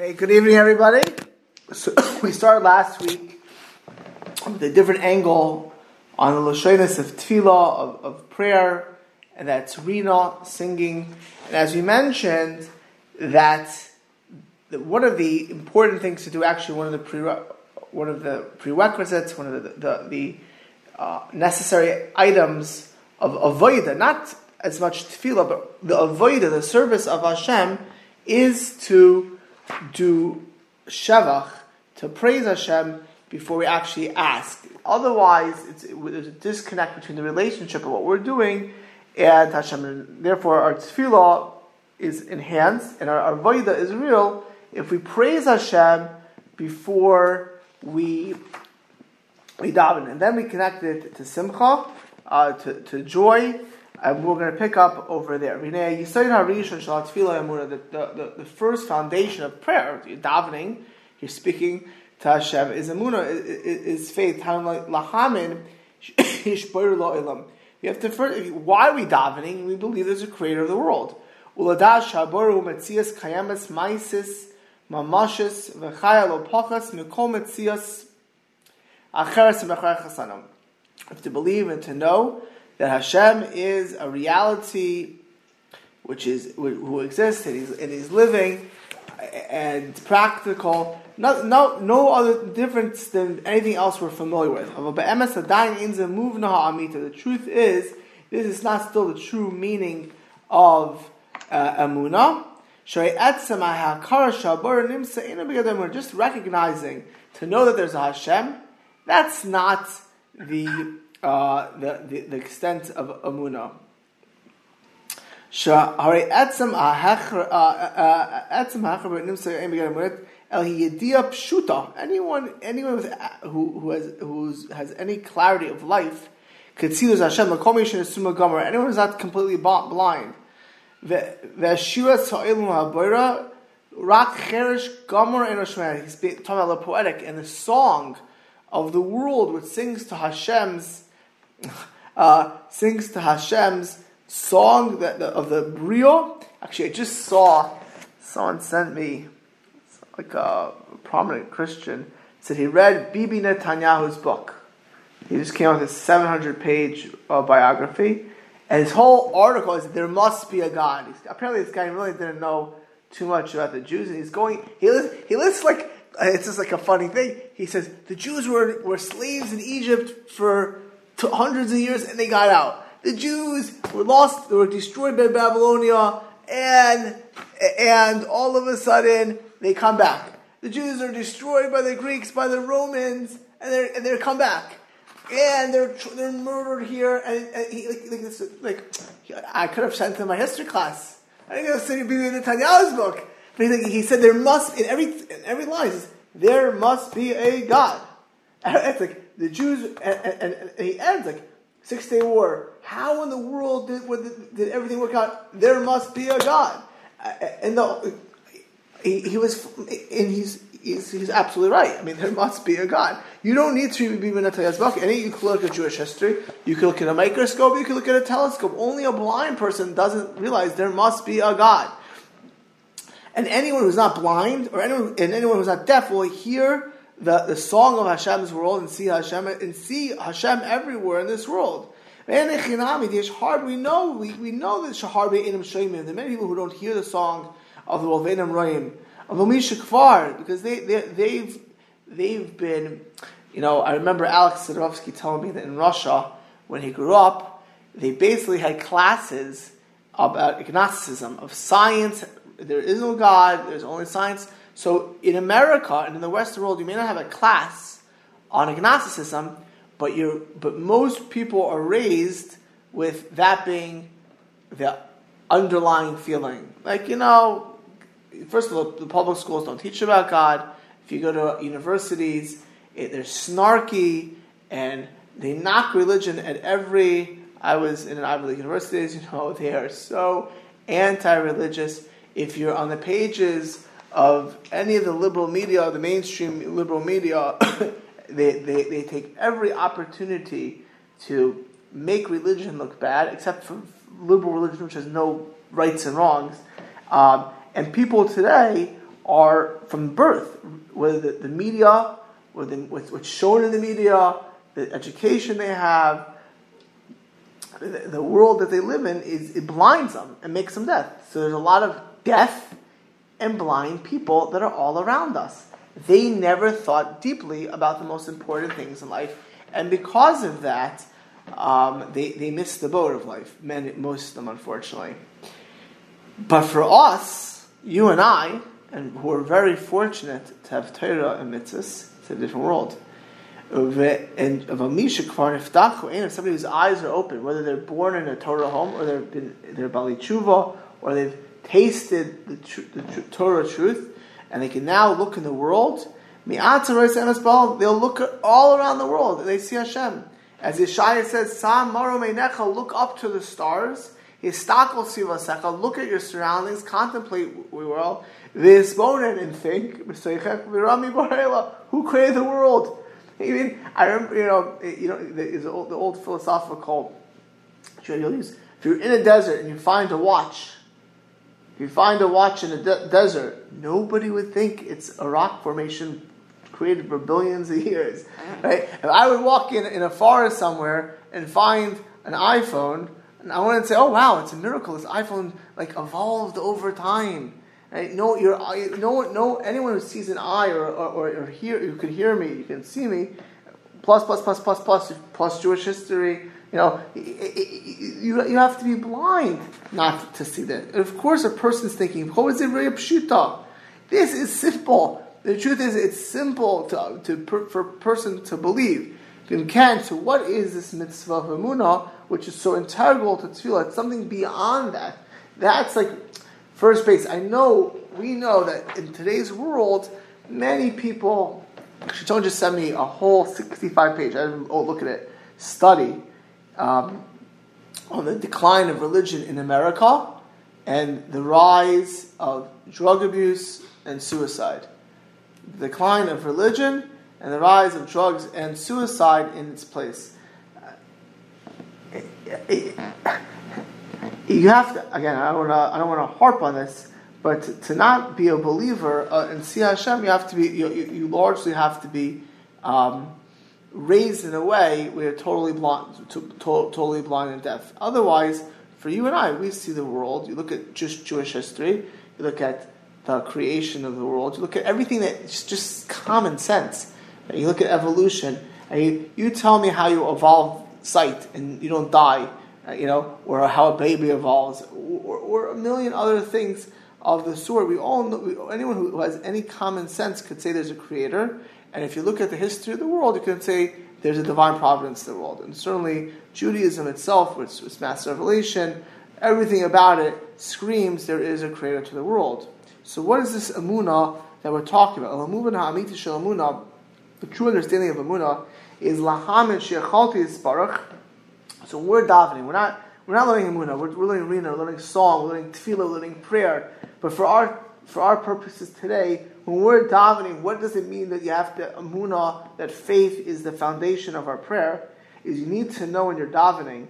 Okay, good evening, everybody. So we started last week with a different angle on the Lashonis of Tefillah, of, of prayer, and that's Rina, singing. And as we mentioned, that one of the important things to do, actually, one of the pre- one of the prerequisites, one of the, the, the uh, necessary items of avoida, not as much tefillah, but the avoida, the service of Hashem, is to do shevach, to praise Hashem before we actually ask. Otherwise, it's there's a disconnect between the relationship of what we're doing and Hashem. And therefore, our tefillah is enhanced and our avoida is real if we praise Hashem before we we daven, and then we connect it to simcha, uh, to, to joy, and we're going to pick up over there. Eh, the, the, the, the first foundation of prayer, you're davening, you're speaking to Hashem, is amuna, is, faith. You have to first, why are we davening? We believe there's a creator of the world. You have to believe and to know that Hashem is a reality which is who exists and he's, and he's living and practical. No, no, no other difference than anything else we're familiar with. The truth is, this is not still the true meaning of uh. Just recognizing to know that there's a Hashem, that's not the uh, the, the, the extent of Amunah. Uh, uh, uh, anyone, anyone with, who, who has who has any clarity of life could see there's Hashem. Anyone who's not completely blind. He's talking about the poetic and the song of the world which sings to Hashem's uh, sings to Hashem's song that, the, of the Brio. Actually, I just saw someone sent me like a prominent Christian said he read Bibi Netanyahu's book. He just came out with a 700 page uh, biography, and his whole article is that there must be a God. He's, apparently, this guy really didn't know too much about the Jews, and he's going. He lists, he lists like it's just like a funny thing. He says the Jews were, were slaves in Egypt for hundreds of years and they got out. The Jews were lost, they were destroyed by Babylonia, and, and all of a sudden they come back. The Jews are destroyed by the Greeks, by the Romans, and they're, and they come back. And they're they're murdered here, and, and he, like, like, this, like, I could have sent him my history class. I think I was sending Bibi Netanyahu's book. But he, he said there must in every in every line says, there must be a God. It's like the Jews, and, and, and he ends like Six Day War. How in the world did, did everything work out? There must be a God. And the, he, he was, and he's, he's, he's absolutely right. I mean, there must be a God. You don't need to be Benatayazbak. Any you can look at Jewish history. You can look at a microscope. You can look at a telescope. Only a blind person doesn't realize there must be a God. And anyone who's not blind, or anyone, and anyone who's not deaf, will hear the, the song of Hashem's world and see Hashem and see Hashem everywhere in this world. hard. We know we, we know that shahar shoymim. There are many people who don't hear the song of the Wolvenim Royim of Amisha because they, they they've they've been. You know, I remember Alex Sidorovsky telling me that in Russia, when he grew up, they basically had classes about agnosticism, of science. There is no God. There's only science so in America and in the Western world, you may not have a class on agnosticism, but you but most people are raised with that being the underlying feeling. Like you know, first of all, the public schools don't teach about God. If you go to universities, it, they're snarky and they knock religion at every. I was in an Ivy League universities. You know, they are so anti-religious. If you're on the pages of any of the liberal media, the mainstream liberal media, they, they, they take every opportunity to make religion look bad, except for liberal religion, which has no rights and wrongs. Um, and people today are from birth, whether the, the media, whether what's shown in the media, the education they have, the, the world that they live in is it blinds them and makes them deaf. So there's a lot of deaf and blind people that are all around us. They never thought deeply about the most important things in life, and because of that, um, they, they miss the boat of life. Many, most of them, unfortunately. But for us, you and I, and who are very fortunate to have Torah and mitzvahs, it's a different world. And of a Misha Kvar if somebody whose eyes are open, whether they're born in a Torah home or they've been they're Bali Tshuva or they've tasted the, tr- the tr- Torah truth, and they can now look in the world. They'll look all around the world and they see Hashem. As Yeshaya says, Sam look up to the stars. Histakel look at your surroundings, contemplate the world. Visbonen and think, who created the world? I mean, I remember, you know, you know, the, old, the old philosophical, if you're in a desert and you find a watch, if you find a watch in a de- desert, nobody would think it's a rock formation created for billions of years, uh-huh. right? If I would walk in, in a forest somewhere and find an iPhone, and I wouldn't say, oh wow, it's a miracle, this iPhone like evolved over time. Right? No, you're, no, no, anyone who sees an eye or, or, or hear, you can hear me, you can see me, plus, plus, plus, plus, plus, plus Jewish history, you know, you, you have to be blind not to see that. Of course, a person's thinking, how is it really pshuta? This is simple. The truth is, it's simple to, to, for a person to believe. If can, so what is this mitzvah of emunah, which is so integral to tefillah? It's something beyond that. That's like first base. I know, we know that in today's world, many people, Shaitan just sent me a whole 65 page, I didn't oh, look at it, study um, on the decline of religion in America and the rise of drug abuse and suicide. The decline of religion and the rise of drugs and suicide in its place. You have to again. I don't want to. I don't want to harp on this, but to, to not be a believer uh, and see Hashem, you have to be. You, you, you largely have to be um, raised in a way where you're totally blind, to, to, totally blind and deaf. Otherwise, for you and I, we see the world. You look at just Jewish history. You look at the creation of the world. You look at everything that's just common sense. You look at evolution, and you, you tell me how you evolve sight and you don't die, uh, you know, or how a baby evolves, or, or a million other things of the sort. We all know, anyone who has any common sense could say there's a creator, and if you look at the history of the world, you can say there's a divine providence in the world. And certainly Judaism itself, which was mass revelation, everything about it screams there is a creator to the world. So what is this amuna that we're talking about? the true understanding of amuna is lahamin she'achalti isparach. So we're davening. We're not we're not learning amuna. We're, we're learning rina, we're learning song, we're learning tefillah, we're learning prayer. But for our for our purposes today, when we're davening, what does it mean that you have to amuna, that faith is the foundation of our prayer? Is you need to know when you're davening,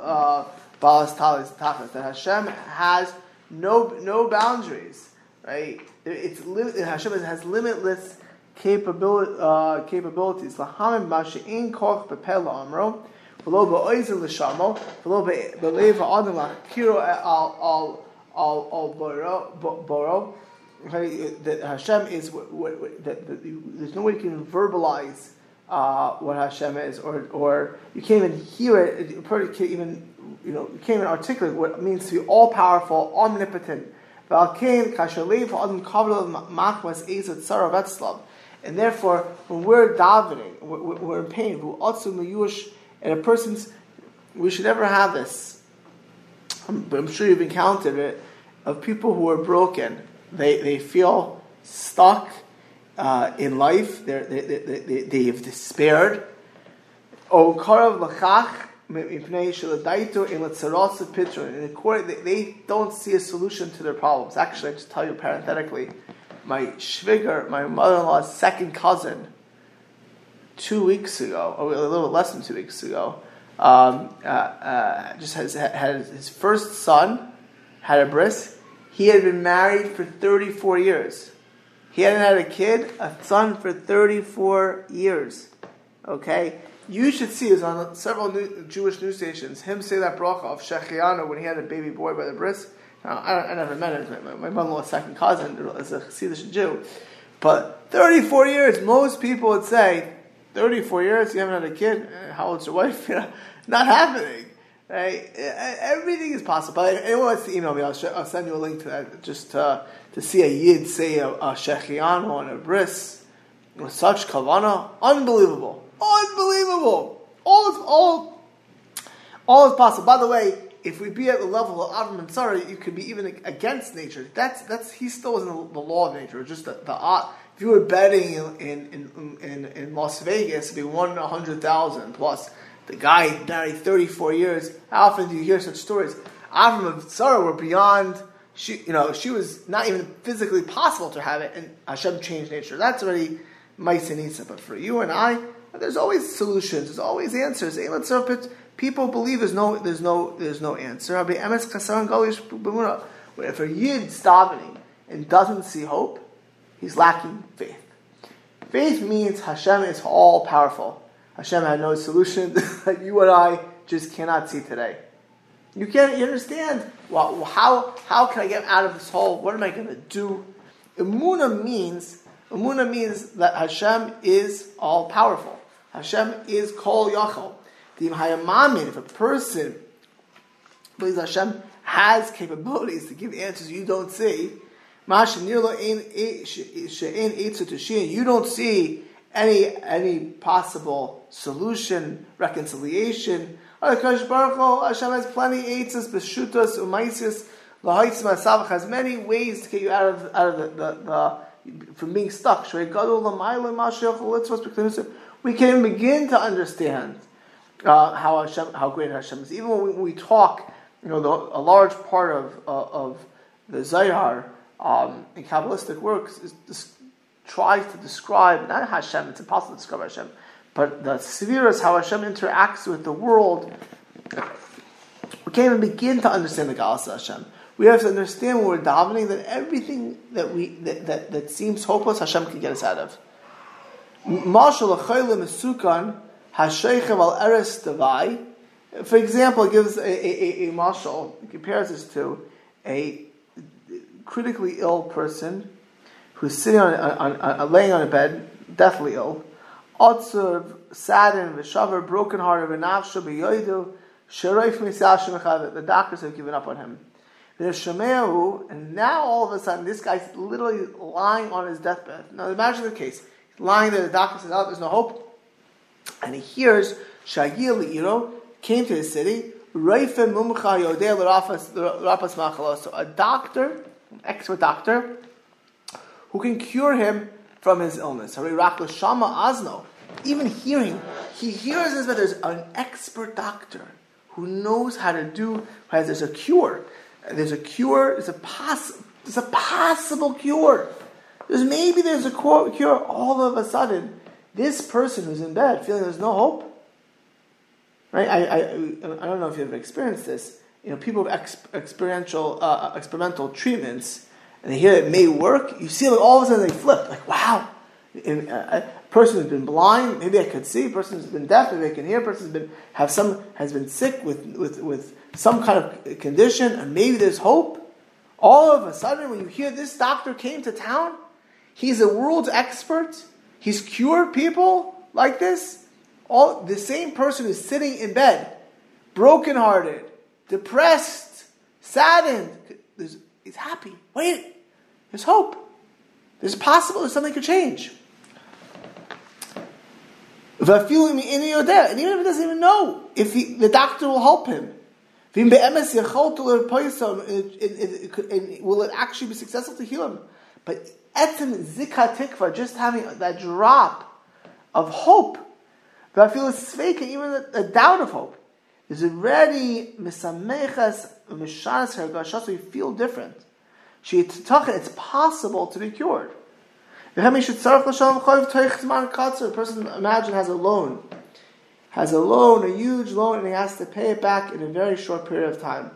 uh, that Hashem has no no boundaries, right? It's Hashem has limitless capability, uh, capabilities. Al al boro. That Hashem is that there's no way you can verbalize uh, what Hashem is, or or you can't even hear it. You can't even you know you can't even articulate what it means to be all powerful, omnipotent. And therefore, when we're davening, we're, we're in pain. And a person's, we should never have this. I'm, I'm sure you've encountered it of people who are broken. They, they feel stuck uh, in life. They're, they, they, they, they have despaired. They don't see a solution to their problems. Actually, I just tell you parenthetically, my shviger, my mother-in-law's second cousin, two weeks ago, or a little less than two weeks ago, um, uh, uh, just has had his first son had a bris. He had been married for 34 years. He hadn't had a kid, a son for 34 years. Okay? You should see, is on several new, Jewish news stations, him say that bracha of Shechianu when he had a baby boy by the bris. Now, I, I never met him. My, my mother-in-law's second cousin is a Hasidic Jew. But 34 years, most people would say, 34 years, you haven't had a kid? Eh, how old's your wife? You know, not happening. Right? Eh, everything is possible. Anyone wants to email me, I'll, sh- I'll, send you a link to that just to, to see a yid say a, a shechianu and a bris with such kavana. Unbelievable. Unbelievable. All is, all, all is possible. By the way, if we be at the level of Avram and Sarah, you could be even against nature. That's, that's, he still was in the, law of nature, just the, the art. If you were betting in, in, in, in Las Vegas, it'd be hundred thousand plus the guy died 34 years. How often do you hear such stories? Avram and Sarah were beyond, she, you know, she was not even physically possible to have it, and Hashem changed nature. That's already Maisanisa. But for you and I, there's always solutions, there's always answers. People believe there's no, there's no, there's no answer. If a yid's davening and doesn't see hope, he's lacking faith. Faith means Hashem is all powerful. Hashem had no solution that you and I just cannot see today. You can't you understand well, how how can I get out of this hole? What am I going to do? Emuna means Emuna means that Hashem is all powerful. Hashem is Kol Yachol. The Hayamin, if a person believes Hashem has capabilities to give answers you don't see, you don't see any any possible solution, reconciliation. Hashem has plenty eitzes, beshutas, umaisis, lahaitzim asavach has many ways to get you out of out of the, the, the from being stuck. We can even begin to understand uh, how Hashem, how great Hashem is. Even when we, talk, you know, the, a large part of uh, of the Zohar um, in Kabbalistic works is this, tries to describe not Hashem. It's impossible to describe Hashem, but the spheres how Hashem interacts with the world. We can't even begin to understand the Galas Hashem. We have to understand when we're davening that everything that we that, that, that seems hopeless, Hashem can get us out of. For example, it gives a, a, a, a mashal, it compares this to a critically ill person who's sitting on, on, on, on laying on a bed, deathly ill, Otzav, saddened, Vishavar, brokenhearted, Vinavsha, Beyoidu, Shareif Misashim the doctors have given up on him. There's Shamehu, and now all of a sudden, this guy's literally lying on his deathbed. Now imagine the case. He's lying there, the doctor says, oh, there's no hope. And he hears Shagir Li'iro came to his city, Reife Mumcha Yodeh a doctor, an expert doctor, who can cure him from his illness. Shama Azno. Even hearing, he hears this, but there's an expert doctor who knows how to do, has, there's a cure. There's a cure, there's a, poss- there's a possible cure. There's maybe there's a cure all of a sudden. This person who's in bed feeling there's no hope, right? I, I, I don't know if you've experienced this. You know, people ex- experiential, uh, experimental treatments and they hear it may work, you see like all of a sudden they flip, like wow. And uh, a person who's been blind, maybe I could see. A person has been deaf, maybe I can hear. A person has been have some has been sick with, with, with some kind of condition, and maybe there's hope. All of a sudden, when you hear this doctor came to town, he's a world expert. He's cured people like this. All the same person who's sitting in bed, brokenhearted, depressed, saddened. He's happy. Wait, there's hope. There's possible that something could change. And even if he doesn't even know if he, the doctor will help him, will it actually be successful to heal him? But etzem zikatikva, just having that drop of hope, but I feel a even a, a doubt of hope, is already misamechas mishanas hergashas, so you feel different. She it's possible to be cured. A person, imagine, has a loan. Has a loan, a huge loan, and he has to pay it back in a very short period of time.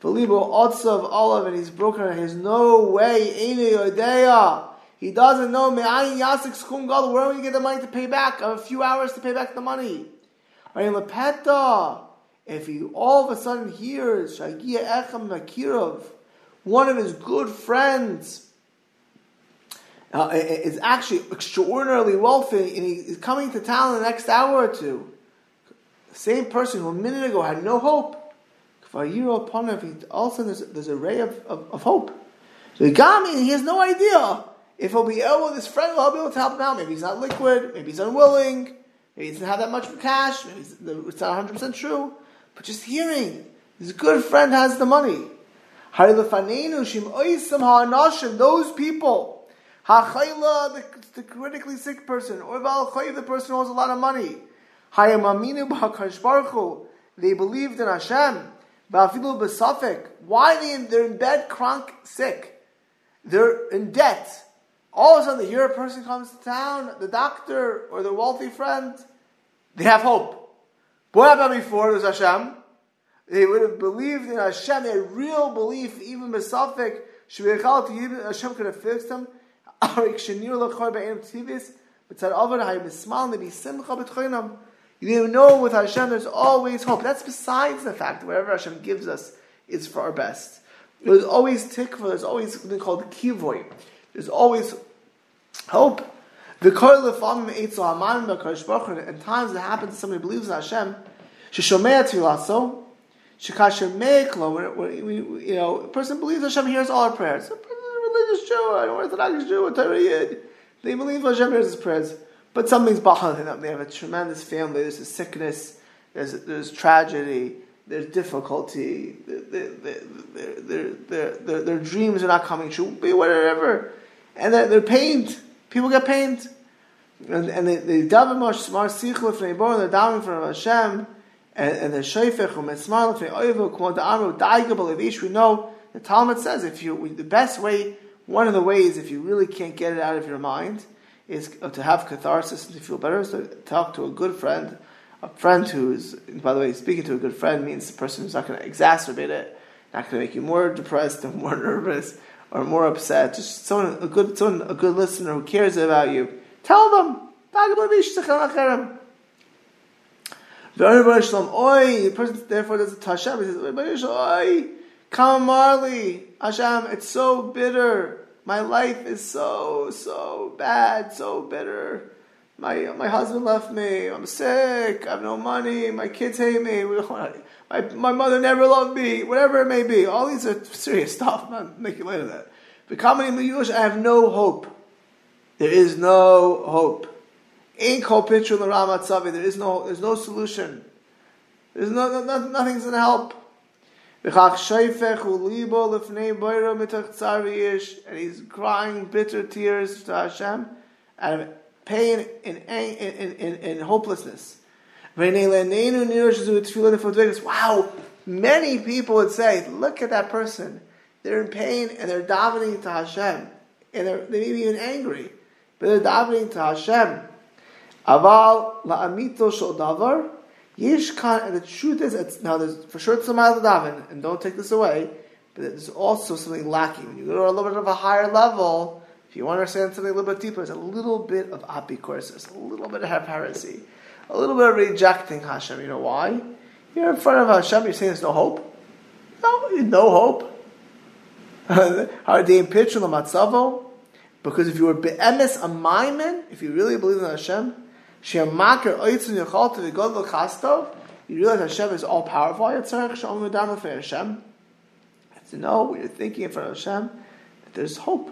V'libo otzav olav, and he's broken. And there's no way. He doesn't know. Where going to get the money to pay back? A few hours to pay back the money. If he all of a sudden hears Shagia Echem Nakirov, one of his good friends, uh, is actually extraordinarily wealthy, and he's coming to town in the next hour or two. The same person who a minute ago had no hope. Upon him, all of a sudden there's, there's a ray of, of, of hope. So he got me, and he has no idea if he'll be able, this friend will be able to help him out. Maybe he's not liquid, maybe he's unwilling, maybe he doesn't have that much cash, maybe it's not 100% true. But just hearing, his good friend has the money. Those people, the, the critically sick person, or the person who has a lot of money, they believed in Hashem. Why they they're in bed, crunk, sick. They're in debt. All of a sudden, they hear a person comes to town, the doctor or the wealthy friend, they have hope. What happened before? There's Hashem. They would have believed in Hashem, a real belief, even Besafik, Hashem could have fixed them. You didn't know with Hashem there's always hope. That's besides the fact that whatever Hashem gives us is for our best. There's always tikva, there's always something called kivoy. There's always hope. The in times it happens, to somebody who believes in Hashem, sheshomea tfilaso, shekasher meiklo, you know, a person believes Hashem hears all our prayers. A religious Jew, an Orthodox Jew, a Torah they believe Hashem hears his prayers. But something's behind them. They have a tremendous family. There's a sickness. There's, there's tragedy. There's difficulty. Their, their, their, their, their dreams are not coming true. Be Whatever. And they're, they're pained. People get pained. And, and they, they daven mosh smar sichel fnei bor, they're davening for Hashem, and, and they're shayfech, um, smar fnei oivu, kmo da'amu, daigabal levish, we know, the Talmud says, if you, the best way, one of the ways, if you really can't get it out of your mind, is to have catharsis and to feel better, is to talk to a good friend, a friend who's, by the way, speaking to a good friend means the person who's not going to exacerbate it, not going to make you more depressed and more nervous, or more upset, just someone, a good, someone, a good listener who cares about you. Tell them. Very much the person therefore does a tashem. He says, "Oi, come Marley, Hashem. It's so bitter. My life is so so bad, so bitter. My my husband left me. I'm sick. I have no money. My kids hate me. My, my mother never loved me. Whatever it may be. All these are serious stuff. I'm not making light of that. Yush, I have no hope. There is no hope. Ain't called picture the Ramatzavi. There is no, there's no solution. There's no, no nothing's gonna help. And he's crying bitter tears to Hashem out of pain and, hopelessness. Wow, many people would say, look at that person. They're in pain and they're davening to Hashem. And they're, they may be even angry. But they're davening to Hashem. Aval la'amito shel davar. Yishkan, and the truth is, it's, now there's for sure it's some out of daven, and don't take this away, but there's also something lacking. When you go to a little bit of a higher level, if you want to understand something a little bit deeper, there's a little bit of apicorsis, a little bit of heresy, a little bit of rejecting Hashem. You know why? You're in front of Hashem, you're saying there's no hope? No, no hope. Are they pitch matzavo? Because if you were be'emes a maimen, if you really believe in Hashem, she'amakar oitzun yachal to the god l'chastov, you realize Hashem is all powerful. Yitzhak shalom v'dam for Hashem. To know what you're thinking in front of Hashem, that there's hope.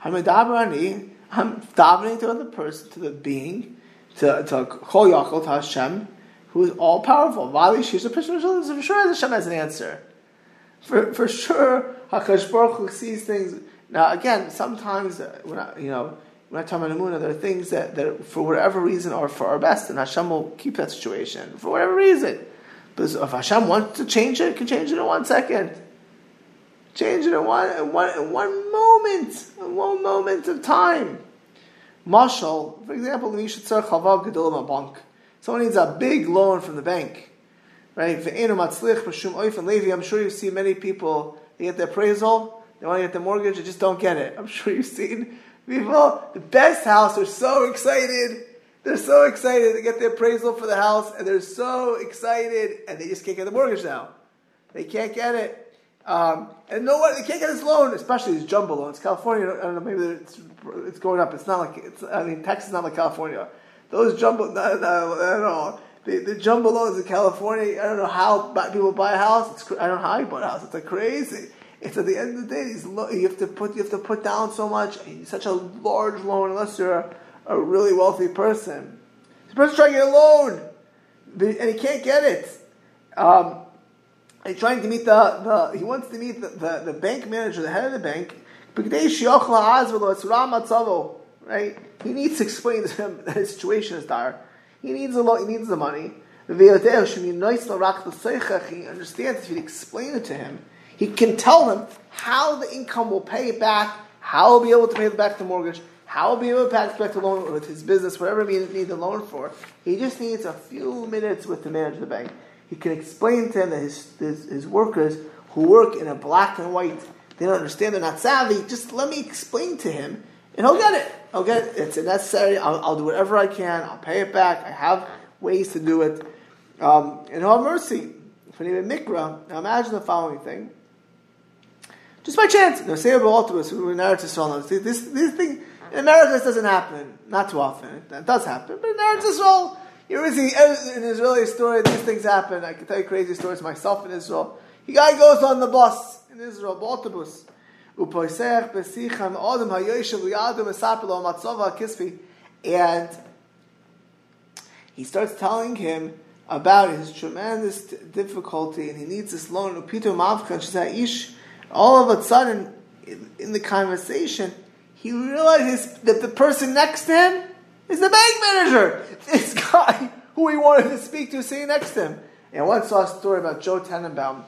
I'm davening to the person, to the being, to to Chol Yachol, to Hashem, who is all powerful. Vali she's a person for sure Hashem has an answer. For for sure, Hakadosh Baruch sees things now, again, sometimes uh, when I, you know when I talk about Amuna, there are things that, that for whatever reason are for our best, and Hashem will keep that situation for whatever reason. But if Hashem wants to change it, can change it in one second. Change it in one, in one, in one moment, in one moment of time. Mashal, for example, someone needs a big loan from the bank. right? I'm sure you've seen many people. They get the appraisal, they want to get the mortgage, they just don't get it. I'm sure you've seen people. The best house, they're so excited. They're so excited to get the appraisal for the house, and they're so excited, and they just can't get the mortgage now. They can't get it. Um, and no one, they can't get this loan, especially these jumbo loans. California, I don't know, maybe it's, it's going up. It's not like, it's, I mean, Texas is not like California. Those jumbo, no, no, at all. The, the jumbo loans in California, I don't know how people buy a house. It's, I don't know how you buy a house. It's like crazy. It's at the end of the day, you have to put you have to put down so much, such a large loan, unless you're a, a really wealthy person. The person's trying to get a loan, and he can't get it. Um, he's trying to meet the, the he wants to meet the, the, the, bank manager, the head of the bank. Right? He needs to explain to him that his situation is dire. He needs a lot. He needs the money. He understands if you explain it to him. He can tell him how the income will pay it back, how he'll be able to pay back the mortgage, how he'll be able to pay it back the loan with his business, whatever he needs the loan for. He just needs a few minutes with the manager of the bank. He can explain to him that his, his, his workers who work in a black and white, they don't understand, they're not savvy. Just let me explain to him, and he'll get it. I'll get it. It's necessary. I'll, I'll, do whatever I can. I'll pay it back. I have ways to do it. Um, and he'll have mercy. For Mikra, now imagine the following thing. Just by chance, no, say about Autobus, who in Eretz Yisrael, this, this thing, in America this doesn't happen, not too often, it does happen, but in Eretz Yisrael, you ever see in Israeli story, these things happen, I can tell you crazy stories myself in Israel. The guy goes on the bus in Israel, autobus, and he starts telling him about his tremendous difficulty and he needs this loan. All of a sudden, in, the conversation, he realizes that the person next to him is the bank manager. This guy who he wanted to speak to sitting next to him. And I once saw a story about Joe Tanenbaum,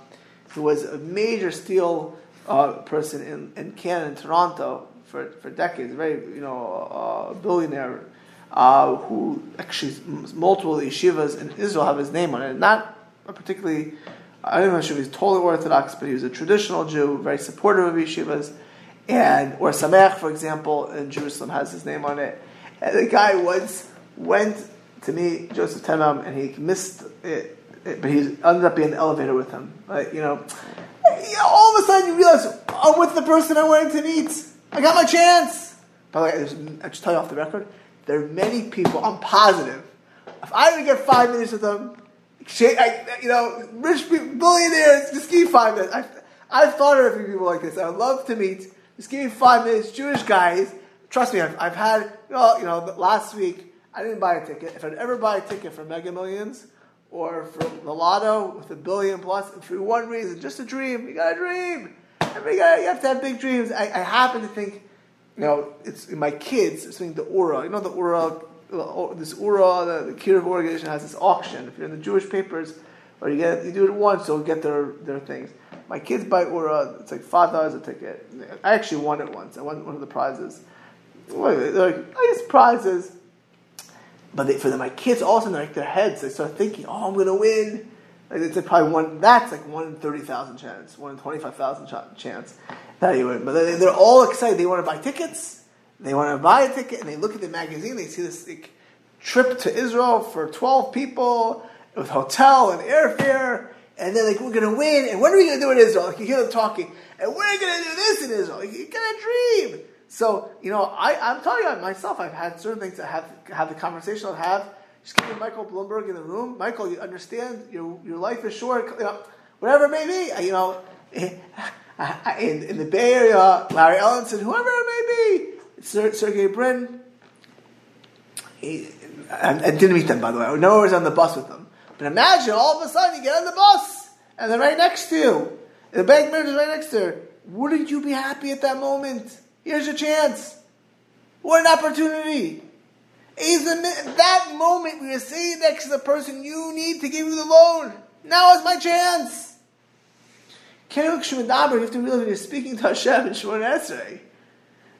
who was a major steel uh, person in, in Canada, in Toronto, for, for decades, very, you know, uh, billionaire, uh, who actually multiple yeshivas in Israel have his name on it. Not a particularly, I don't know if he was totally Orthodox, but he was a traditional Jew, very supportive of yeshivas. And, Ohr Somayach, for example, in Jerusalem has his name on it. And the guy once went to meet Joseph Tanenbaum, and he missed it, it, but he ended up being in the elevator with him. Like, you know, all of a sudden you realize I'm with the person I wanted to meet. I got my chance. By the way, I just tell you off the record, there are many people. I'm positive. If I were to get five minutes with them, I, you know, rich people, billionaires, just give me five minutes. I've, I've thought of a few people like this. I would love to meet. Just give me five minutes. Jewish guys. Trust me, I've, I've had. Well, you know, last week I didn't buy a ticket. If I'd ever buy a ticket for Mega Millions or for the Lotto with a billion plus, for one reason, just a dream. You got a dream. Guy, you have to have big dreams. I, I happen to think, you know, it's my kids. It's the Oorah. You know the Oorah. This Oorah, the, the organization has this auction. If you're in the Jewish papers, or you get you do it once, you'll get their their things. My kids buy Oorah. It's like five dollars a ticket. I actually won it once. I won one of the prizes. They're like, I guess prizes. But they, for the, my kids, also like their heads, they start thinking, "Oh, I'm going to win." Like it's like probably one. That's like one in thirty thousand chance, one in twenty five thousand chance that you win. But they, they're all excited. They want to buy tickets. They want to buy a ticket, and they look at the magazine. They see this like, trip to Israel for twelve people with hotel and airfare, and they're like, "We're going to win." And what are we going to do in Israel? Like you hear them talking, and we're going to do this in Israel. Like, you got a dream. So, you know, I, I'm telling you myself, I've had certain things that have, had the conversation I'll have. Just me Michael Bloomberg in the room. Michael, you understand your, your life is short, you know, whatever it may be. You know, in, in the Bay Area, Larry Ellison, whoever it may be, Sergey Brin. He, and, and, didn't meet them, by the way. I never was on the bus with them. But imagine all of a sudden you get on the bus and they're right next to you. The bank manager's right next to her. Wouldn't you be happy at that moment? Here's your chance. What an opportunity. Is that moment where you're sitting next to the person you need to give you the loan. Now is my chance. Can You have to realize when you're speaking to Hashem in Shemon Esrei.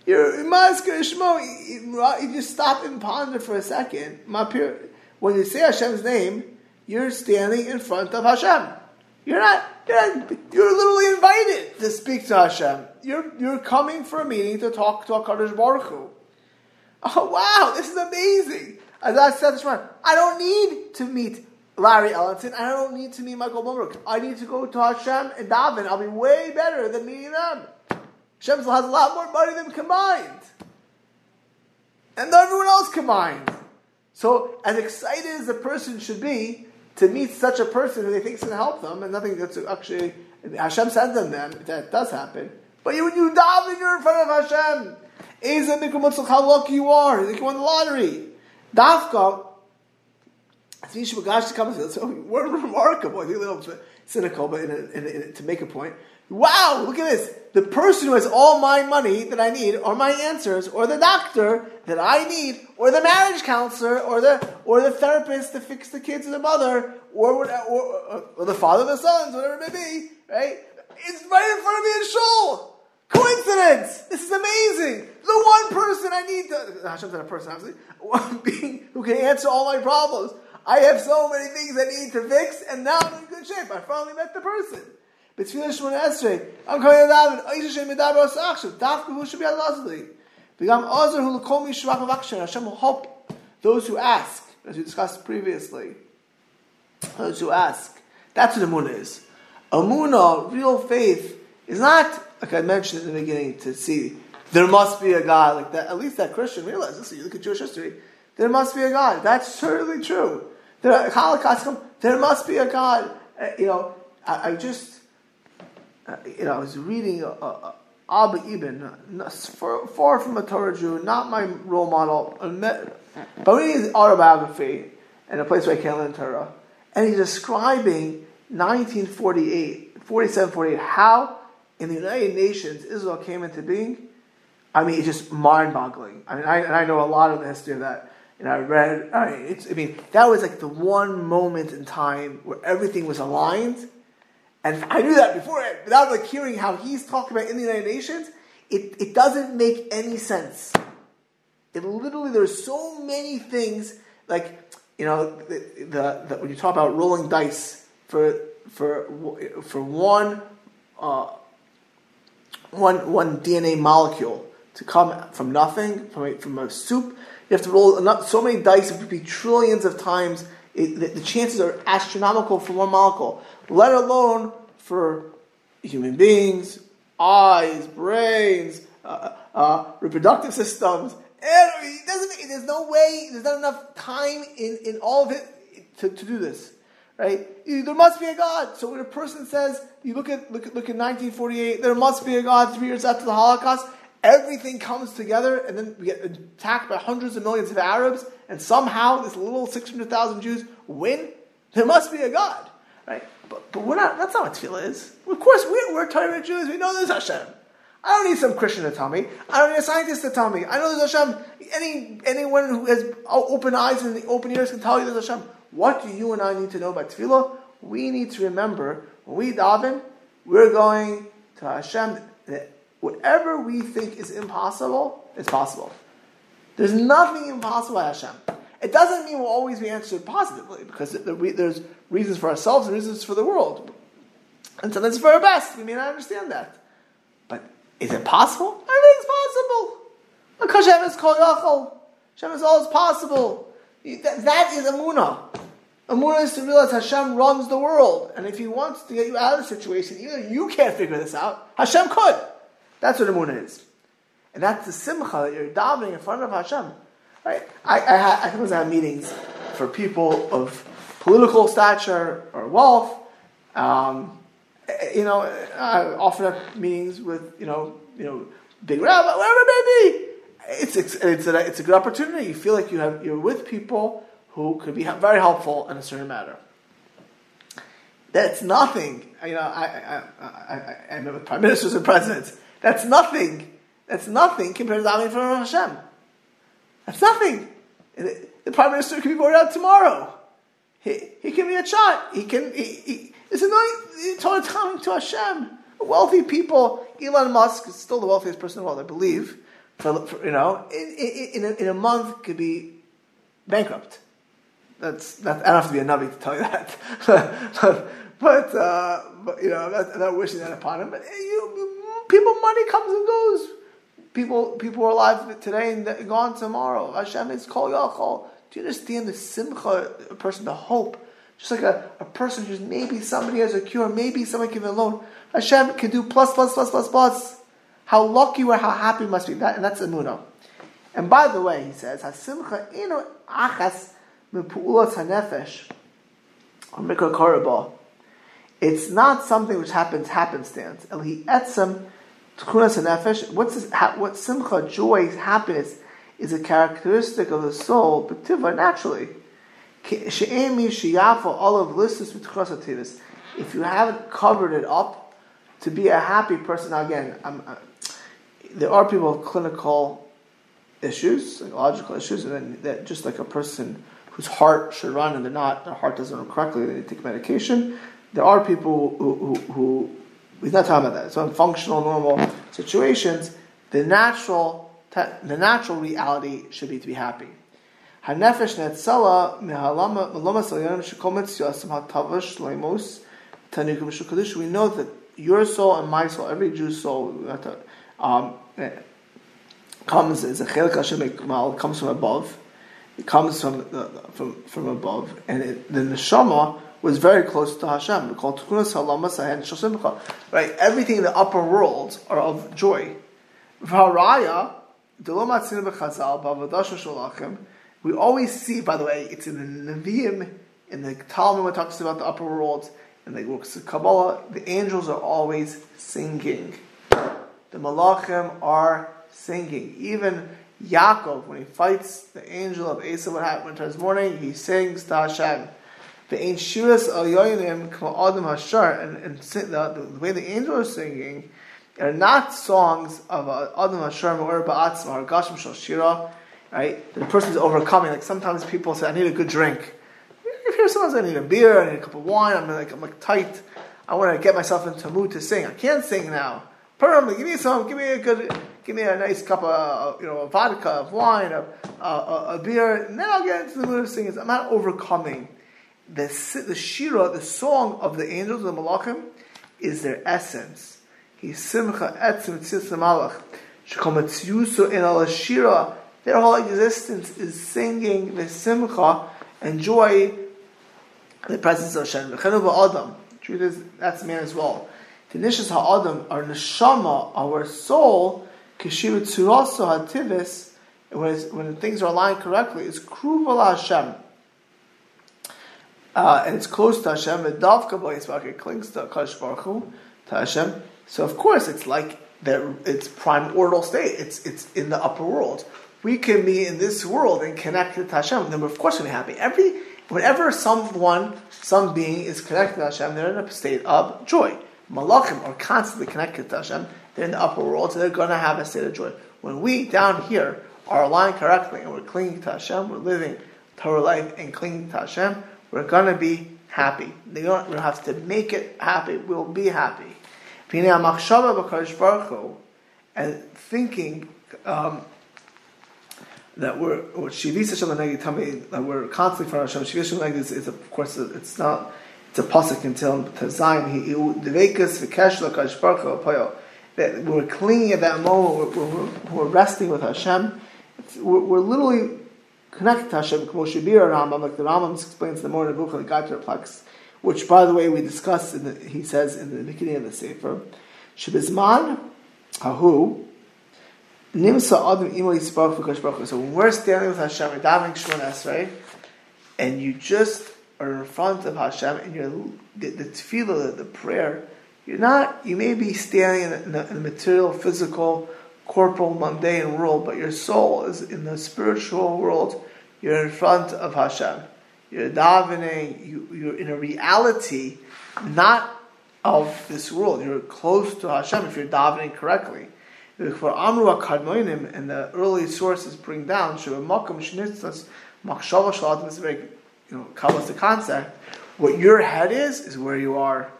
You're. If you stop and ponder for a second, when you say Hashem's name, you're standing in front of Hashem. You're not, you're, not, you're literally invited to speak to Hashem. You're, you're coming for a meeting to talk to HaKadosh Baruch Hu. Oh, wow, this is amazing. As I said this morning, I don't need to meet Larry Ellison. I don't need to meet Michael Bloomberg. I need to go to Hashem and daven. I'll be way better than meeting them. Hashem has a lot more money than combined. And everyone else combined. So, as excited as a person should be to meet such a person who they think is going to help them, and nothing that's actually, Hashem sends them then, that does happen. But you, you daven, you're in front of Hashem. Is a Nikumutzal, how lucky you are. You won the lottery. Dafka, so we're remarkable. I think a little cynical, but in a, in a, in a, to make a point. Wow, look at this. The person who has all my money that I need, or my answers, or the doctor that I need, or the marriage counselor, or the or the therapist to fix the kids and the mother, or, or, or, or the father of the sons, whatever it may be, right? It's right in front of me in shul. Coincidence! This is amazing! The one person I need to Hashem's not a person, obviously, one being who can answer all my problems. I have so many things I need to fix, and now I'm in good shape. I finally met the person. B'tfilah Shemon Esrei, I'm coming to David. Oisha Shem Medaber Osachshav. Dafka who should be Alazli. Begam Ozer who l'kol mi shvach avakshen. Hashem will help those who ask, as we discussed previously. Those who ask. That's what Amunah is. Amunah, real faith, is not, like I mentioned in the beginning, to see there must be a God like that. At least that Christian realizes. Listen, you look at Jewish history. There must be a God. That's certainly true. There, Holocaust come. There must be a God. Uh, you know, I, I just, uh, you know, I was reading uh, uh Abba Eban, far, far, from a Torah Jew, not my role model, but reading his autobiography in a place where I can't learn Torah, and he's describing 1948, 47, 48, how in the United Nations Israel came into being. I mean, it's just mind-boggling. I mean, I, and I know a lot of the history of that and I read. I mean, I mean, that was like the one moment in time where everything was aligned, and I knew that before. Without like hearing how he's talking about in the United Nations, it, it doesn't make any sense. It literally there's so many things like you know the, the, the when you talk about rolling dice for for for one uh, one one DNA molecule to come from nothing from a, from a soup you have to roll so many dice, it would be trillions of times. It, the, the, chances are astronomical for one molecule, let alone for human beings, eyes, brains, uh, uh, reproductive systems. It doesn't, there's no way, there's not enough time in, in all of it to, to do this. Right? There must be a God. So when a person says, you look at, look at, look at 1948, there must be a God three years after the Holocaust, everything comes together, and then we get attacked by hundreds of millions of Arabs, and somehow this little 600,000 Jews win, there must be a God. Right? But, but we're not, that's not what tefillah is. Of course, we're, we're Torah Jews, we know there's Hashem. I don't need some Christian to tell me. I don't need a scientist to tell me. I know there's Hashem. Any, anyone who has open eyes and open ears can tell you there's Hashem. What do you and I need to know about tefillah? We need to remember when we daven, we're going to Hashem whatever we think is impossible it's possible. There's nothing impossible Hashem. It doesn't mean we'll always be answered positively because there's reasons for ourselves and reasons for the world. And sometimes for our best. We may not understand that. But is it possible? Everything's possible. Because Hashem is called Yachol. Hashem is all always possible. That, that is Amunah. Amunah is to realize Hashem runs the world. And if He wants to get you out of the situation, though you can't figure this out, Hashem could. That's what Amunah is. And that's the simcha that you're davening in front of Hashem. Right? I, I, I sometimes have meetings for people of political stature or wealth. Um, you know, I often have meetings with, you know, you know, big rabbi, whatever it may be. It's, it's, it's, a, it's a good opportunity. You feel like you have, you're with people who could be very helpful in a certain matter. That's nothing. You know, I, I, I, I, met with prime ministers and presidents that's nothing. That's nothing compared to davening for Hashem. That's nothing. The prime minister can be voted out tomorrow. He, he can be a shot. He can. He, it's annoying. Torah coming to Hashem. Wealthy people. Elon Musk is still the wealthiest person in the world, I believe. For, for you know, in, in, in, a, in a month could be bankrupt. that's that, I don't have to be a navi to tell you that. but, uh, but you know, I'm not, I'm not, wishing that upon him. But you, people, money comes and goes. People, people are alive today and gone tomorrow. Hashem is kol yachol. Do you understand the simcha, a person, the hope? Just like a, a person who's maybe somebody has a cure, maybe somebody can be alone. Hashem can do plus, plus, plus, plus, plus. How lucky or how happy must be that, and that's emunah. And by the way, he says, "Hasimcha inu achas mepuulat hanefesh or It's not something which happens happenstance. Eli etzem tchunas hanefesh. What's this, what simcha, joy, happiness is a characteristic of the soul, but tiva naturally. She'emi all of listus with If you haven't covered it up to be a happy person, now again, uh, there are people with clinical issues, psychological issues, and then that just like a person whose heart should run and they're not, their heart doesn't run correctly, they take medication. There are people who, who, who he's not talking about that. So in functional, normal situations, the natural the natural reality should be to be happy. We know that your soul and my soul, every Jew's soul, um, comes as a chelik Hashem comes from above. It comes from uh, from from above, and it, the neshama was very close to Hashem. We Right, everything in the upper world are of joy. Varaya we always see, by the way, it's in the Nevi'im, in the Talmud, it talks about the upper world, and the works of Kabbalah, the angels are always singing. The Malachim are singing. Even Yaakov, when he fights the angel of Esau, what happened his morning, he sings to Hashem. The Ein Shiras Al Yoinim Adam Hashar, and the, the way the angels are singing, are not songs of uh, Adam Hashem or Ba'atzma or Gashim Shal Shira, right? The person is overcoming. Like sometimes people say, I need a good drink. If You hear songs, I need a beer, I need a cup of wine, I'm like, I'm like tight. I want to get myself into a mood to sing. I can't sing now. Permanently, give me some, give me a good, give me a nice cup of, uh, you know, vodka, of wine, a, a, uh, uh, a, beer, and then I'll get into the mood of singing. I'm not overcoming. The, the shira, the song of the angels, the malachim, is their essence He simcha etzim tzis malach. Shkomatziusu in al shira. Their whole existence is singing the simcha and joy the presence of Hashem. V'chenu Adam. Truth is, that's man as well. The nishas ha'adam, our neshama, our soul, kishiru tzuraso ha'tivis, when, when things are aligned correctly, is kruva Hashem. Uh, and it's close to Hashem, davka it clings to Kadosh Baruch to Hashem. So of course it's like that it's primordial state. It's it's in the upper world. We can be in this world and connected to Hashem, then we're of course to be happy. Every whenever someone, some being is connected to Hashem, they're in a state of joy. Malachim are constantly connected to Hashem. They're in the upper world, so they're going to have a state of joy. When we down here are aligned correctly and we're clinging to Hashem, we're living Torah life and clinging to Hashem, we're going to be happy. We don't, have to make it happy. We'll be happy and thinking um, that we're that we're constantly from Hashem. Shalanegi is, is of course it's not it's a pasuk devekas v'kesh l'kadosh baruch that we're clinging at that moment. We're, we're, we're resting with Hashem. We're, we're, literally connected to Hashem. Moshe Bir Rambam, like the Rambam explains the more in the book Gaiter Plex which, by the way, we discussed. In the, he says in the beginning of the sefer, "Shebizman hahu nimsa adam imali spoke for So when we're standing with Hashem, we're davening Shemoneh Esrei, and you just are in front of Hashem, and you're the, the tefillah, the prayer. You're not. You may be standing in a, in a material, physical, corporal, mundane world, but your soul is in the spiritual world. You're in front of Hashem you're davening, you, you're in a reality not of this world. You're close to Hashem if you're davening correctly. For Amru Kadmoinim and the early sources bring down Shabbamakam Shnitzas Makshava Shalatim is very you know Kabbalistic concept. What your head is is where you are.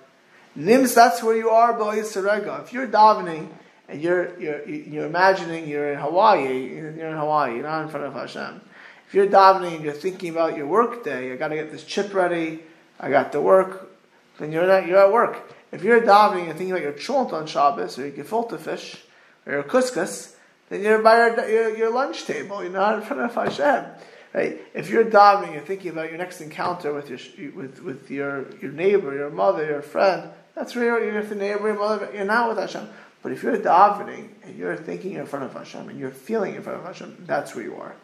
Nims, that's where you are, Sarega. If you're davening and you're, you're, you're imagining you're in Hawaii, you're in Hawaii, you're not in front of Hashem If you're davening and you're thinking about your work day, I got to get this chip ready, I got to work, then you're not, you're at work. If you're davening and thinking about your cholent on Shabbos or your gefilte fish or your couscous, then you're by your, your, your, lunch table. You're not in front of Hashem, right? If you're davening, and you're thinking about your next encounter with your with, with your your neighbor, your mother, your friend. That's where you're, you're with the neighbor, your mother. You're not with Hashem. But if you're davening and you're thinking in front of Hashem and you're feeling in front of Hashem, that's where you are.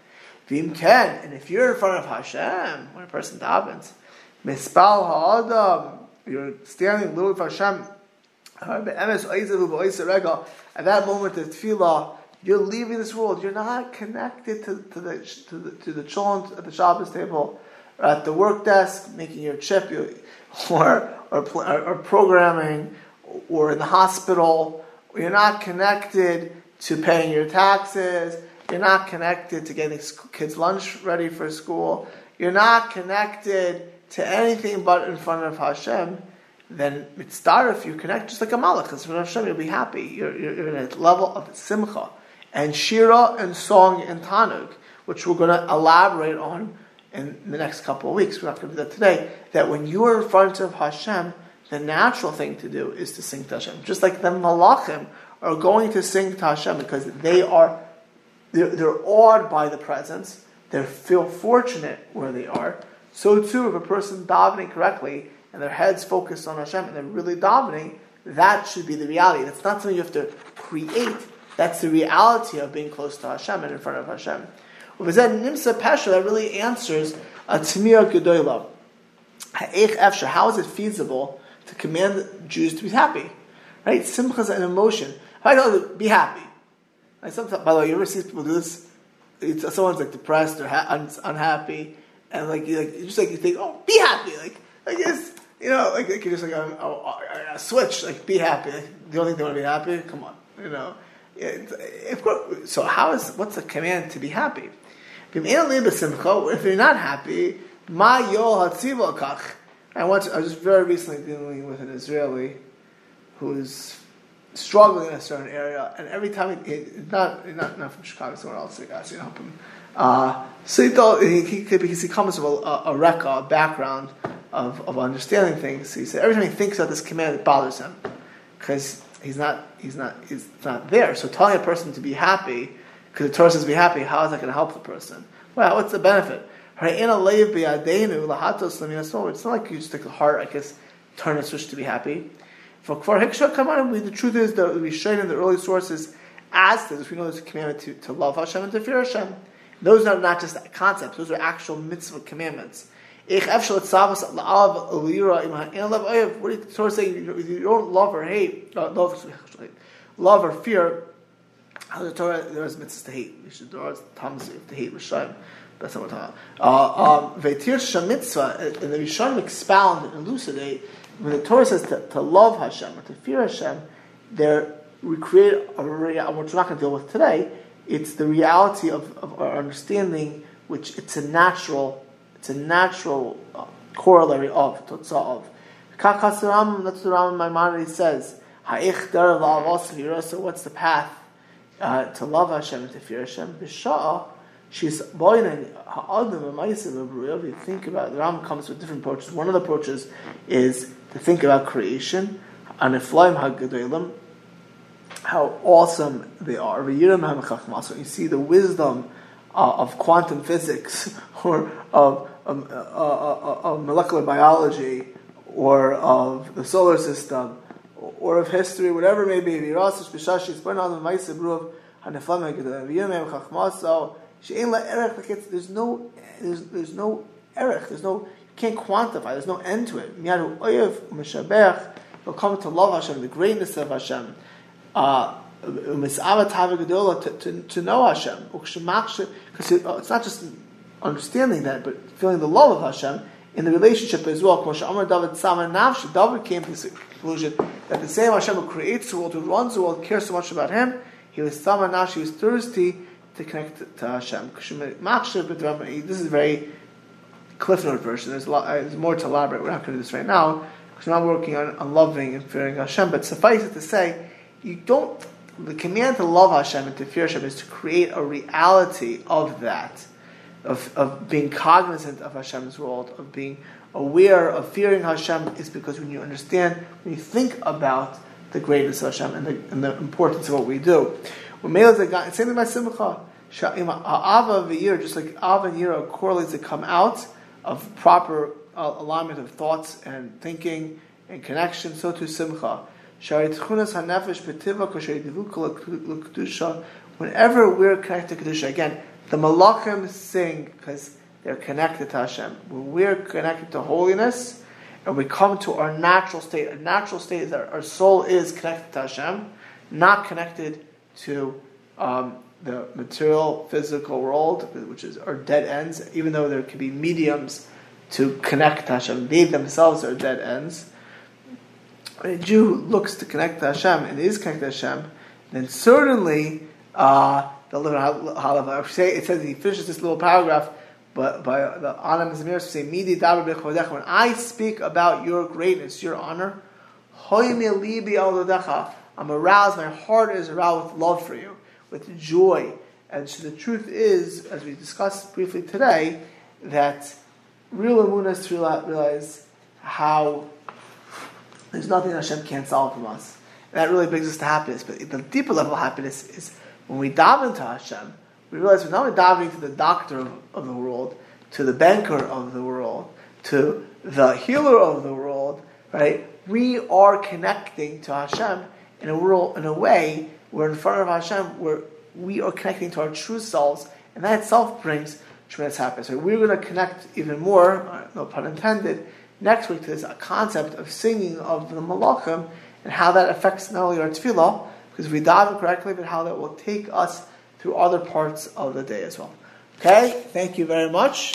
Vim ken, and if you're in front of Hashem when a person davens, mispal ha'adam, you're standing a little with Hashem. At that moment of tefillah, you're leaving this world. You're not connected to, to the to the to the cholent at the Shabbos table, or at the work desk making your chip, or or, or programming, or in the hospital. You're not connected to paying your taxes. You're not connected to getting kids' lunch ready for school. You're not connected to anything but in front of Hashem, then mitzvah, if you connect just like a malach, in front of Hashem, you'll be happy. You're, you're, you're in a level of simcha. And shira and song and tanug, which we're going to elaborate on in the next couple of weeks. We're not going to do that today. That when you are in front of Hashem, the natural thing to do is to sing to Hashem. Just like the malachim are going to sing to Hashem because they are they're, they're awed by the presence. They feel fortunate where they are. So too, if a person davening correctly and their heads focused on Hashem and they're really davening, that should be the reality. That's not something you have to create. That's the reality of being close to Hashem and in front of Hashem. Nimsa Pesha, that really answers a Tamir Gedoyla. How is it feasible to command Jews to be happy? Right? Simcha is an emotion. I know be happy? Like sometimes, by the way, you ever see people do this? It's, someone's like depressed or ha- un- unhappy, and like you like just like you think, oh, be happy, like like it's you know like, like you're just like a, a, a, switch, like be happy. Like, the only thing they want to be happy? Come on, you know. Of course, so how is what's the command to be happy? If you're not happy, ma yol kach. I I was just very recently dealing with an Israeli who's struggling in a certain area, and every time he not not not from Chicago, somewhere else, I guess you him. Uh, so he thought he, he, because he comes from a, a, rekka, a background of, of understanding things. He said every time he thinks about this command, it bothers him because he's not he's not he's not there. So telling a person to be happy because the Torah says be happy, how is that going to help the person? Well, what's the benefit? It's not like you just take the heart, I guess, turn a switch to be happy. For Kfar Hiksha Kamarim, the truth is that we shown in the early sources as this, we know there's a commandment to, to love Hashem and to fear Hashem. Those are not just concepts, those are actual mitzvah commandments. What did the Torah say? You don't love or hate, uh, love, love or fear. How the Torah there is mitzvahs to hate. You should there are times to hate Rishayim. That's not what we're talking about. Vetir uh, um, and the Rishayim expound and elucidate when the Torah says to, to love Hashem or to fear Hashem, there we create a reality, which we're not going to deal with today. It's the reality of, of our understanding, which it's a natural, it's a natural uh, corollary of totzah of. That's what the Ram Maimonides says. So what's the path uh, to love Hashem and to fear Hashem? B'sha'a She's boiling ha'adim If you think about the Ram comes with different approaches. One of the approaches is to think about creation, and iflaim ha'gedolim, how awesome they are. So you see the wisdom uh, of quantum physics, or of, um, uh, uh, of molecular biology, or of the solar system, or of history, whatever it may be. There's no, there's, there's no erech, there's no, can't quantify, there's no end to it. You'll come to love Hashem, the greatness of Hashem. Uh, to, to, to know Hashem. Because it's not just understanding that, but feeling the love of Hashem in the relationship as well. David came to the conclusion that the same Hashem who creates the world, who runs the world, cares so much about him. He was Samanash, he was thirsty to connect to Hashem. This is very Cliff Note version. There's, lot, uh, there's more to elaborate. We're not going to do this right now because we're not working on, on loving and fearing Hashem. But suffice it to say, you don't. The command to love Hashem and to fear Hashem is to create a reality of that. of, of being cognizant of Hashem's world, of being aware of fearing Hashem, is because when you understand, when you think about the greatness of Hashem and the, and the importance of what we do. When Same thing about Simcha. Just like Ava and Yira correlates to come out of proper uh, alignment of thoughts and thinking and connection, so too Simcha. Whenever we're connected to Kedusha, again, the Malachim sing because they're connected to Hashem. When we're connected to holiness, and we come to our natural state, a natural state is that our soul is connected to Hashem, not connected to um, the material, physical world, which is our dead ends, even though there could be mediums to connect to Hashem, they themselves are dead ends. When a Jew looks to connect to Hashem and is connected to Hashem, then certainly uh, the Halav. Say it says he finishes this little paragraph, but by the Anam Zamir say, "Midi When I speak about your greatness, your honor, I'm aroused. My heart is aroused with love for you, with joy. And so the truth is, as we discussed briefly today, that real to realize how there's nothing Hashem can't solve from us. And that really brings us to happiness. But the deeper level of happiness is when we daven to Hashem, we realize we're not only to the doctor of, of the world, to the banker of the world, to the healer of the world, right? We are connecting to Hashem in a world, in a way where in front of Hashem, where we are connecting to our true selves, and that itself brings tremendous happiness. So we're going to connect even more, uh, no pun intended, next week to this concept of singing of the Malachim and how that affects not only our tefillah, because we daven correctly, but how that will take us through other parts of the day as well. Okay, thank you very much.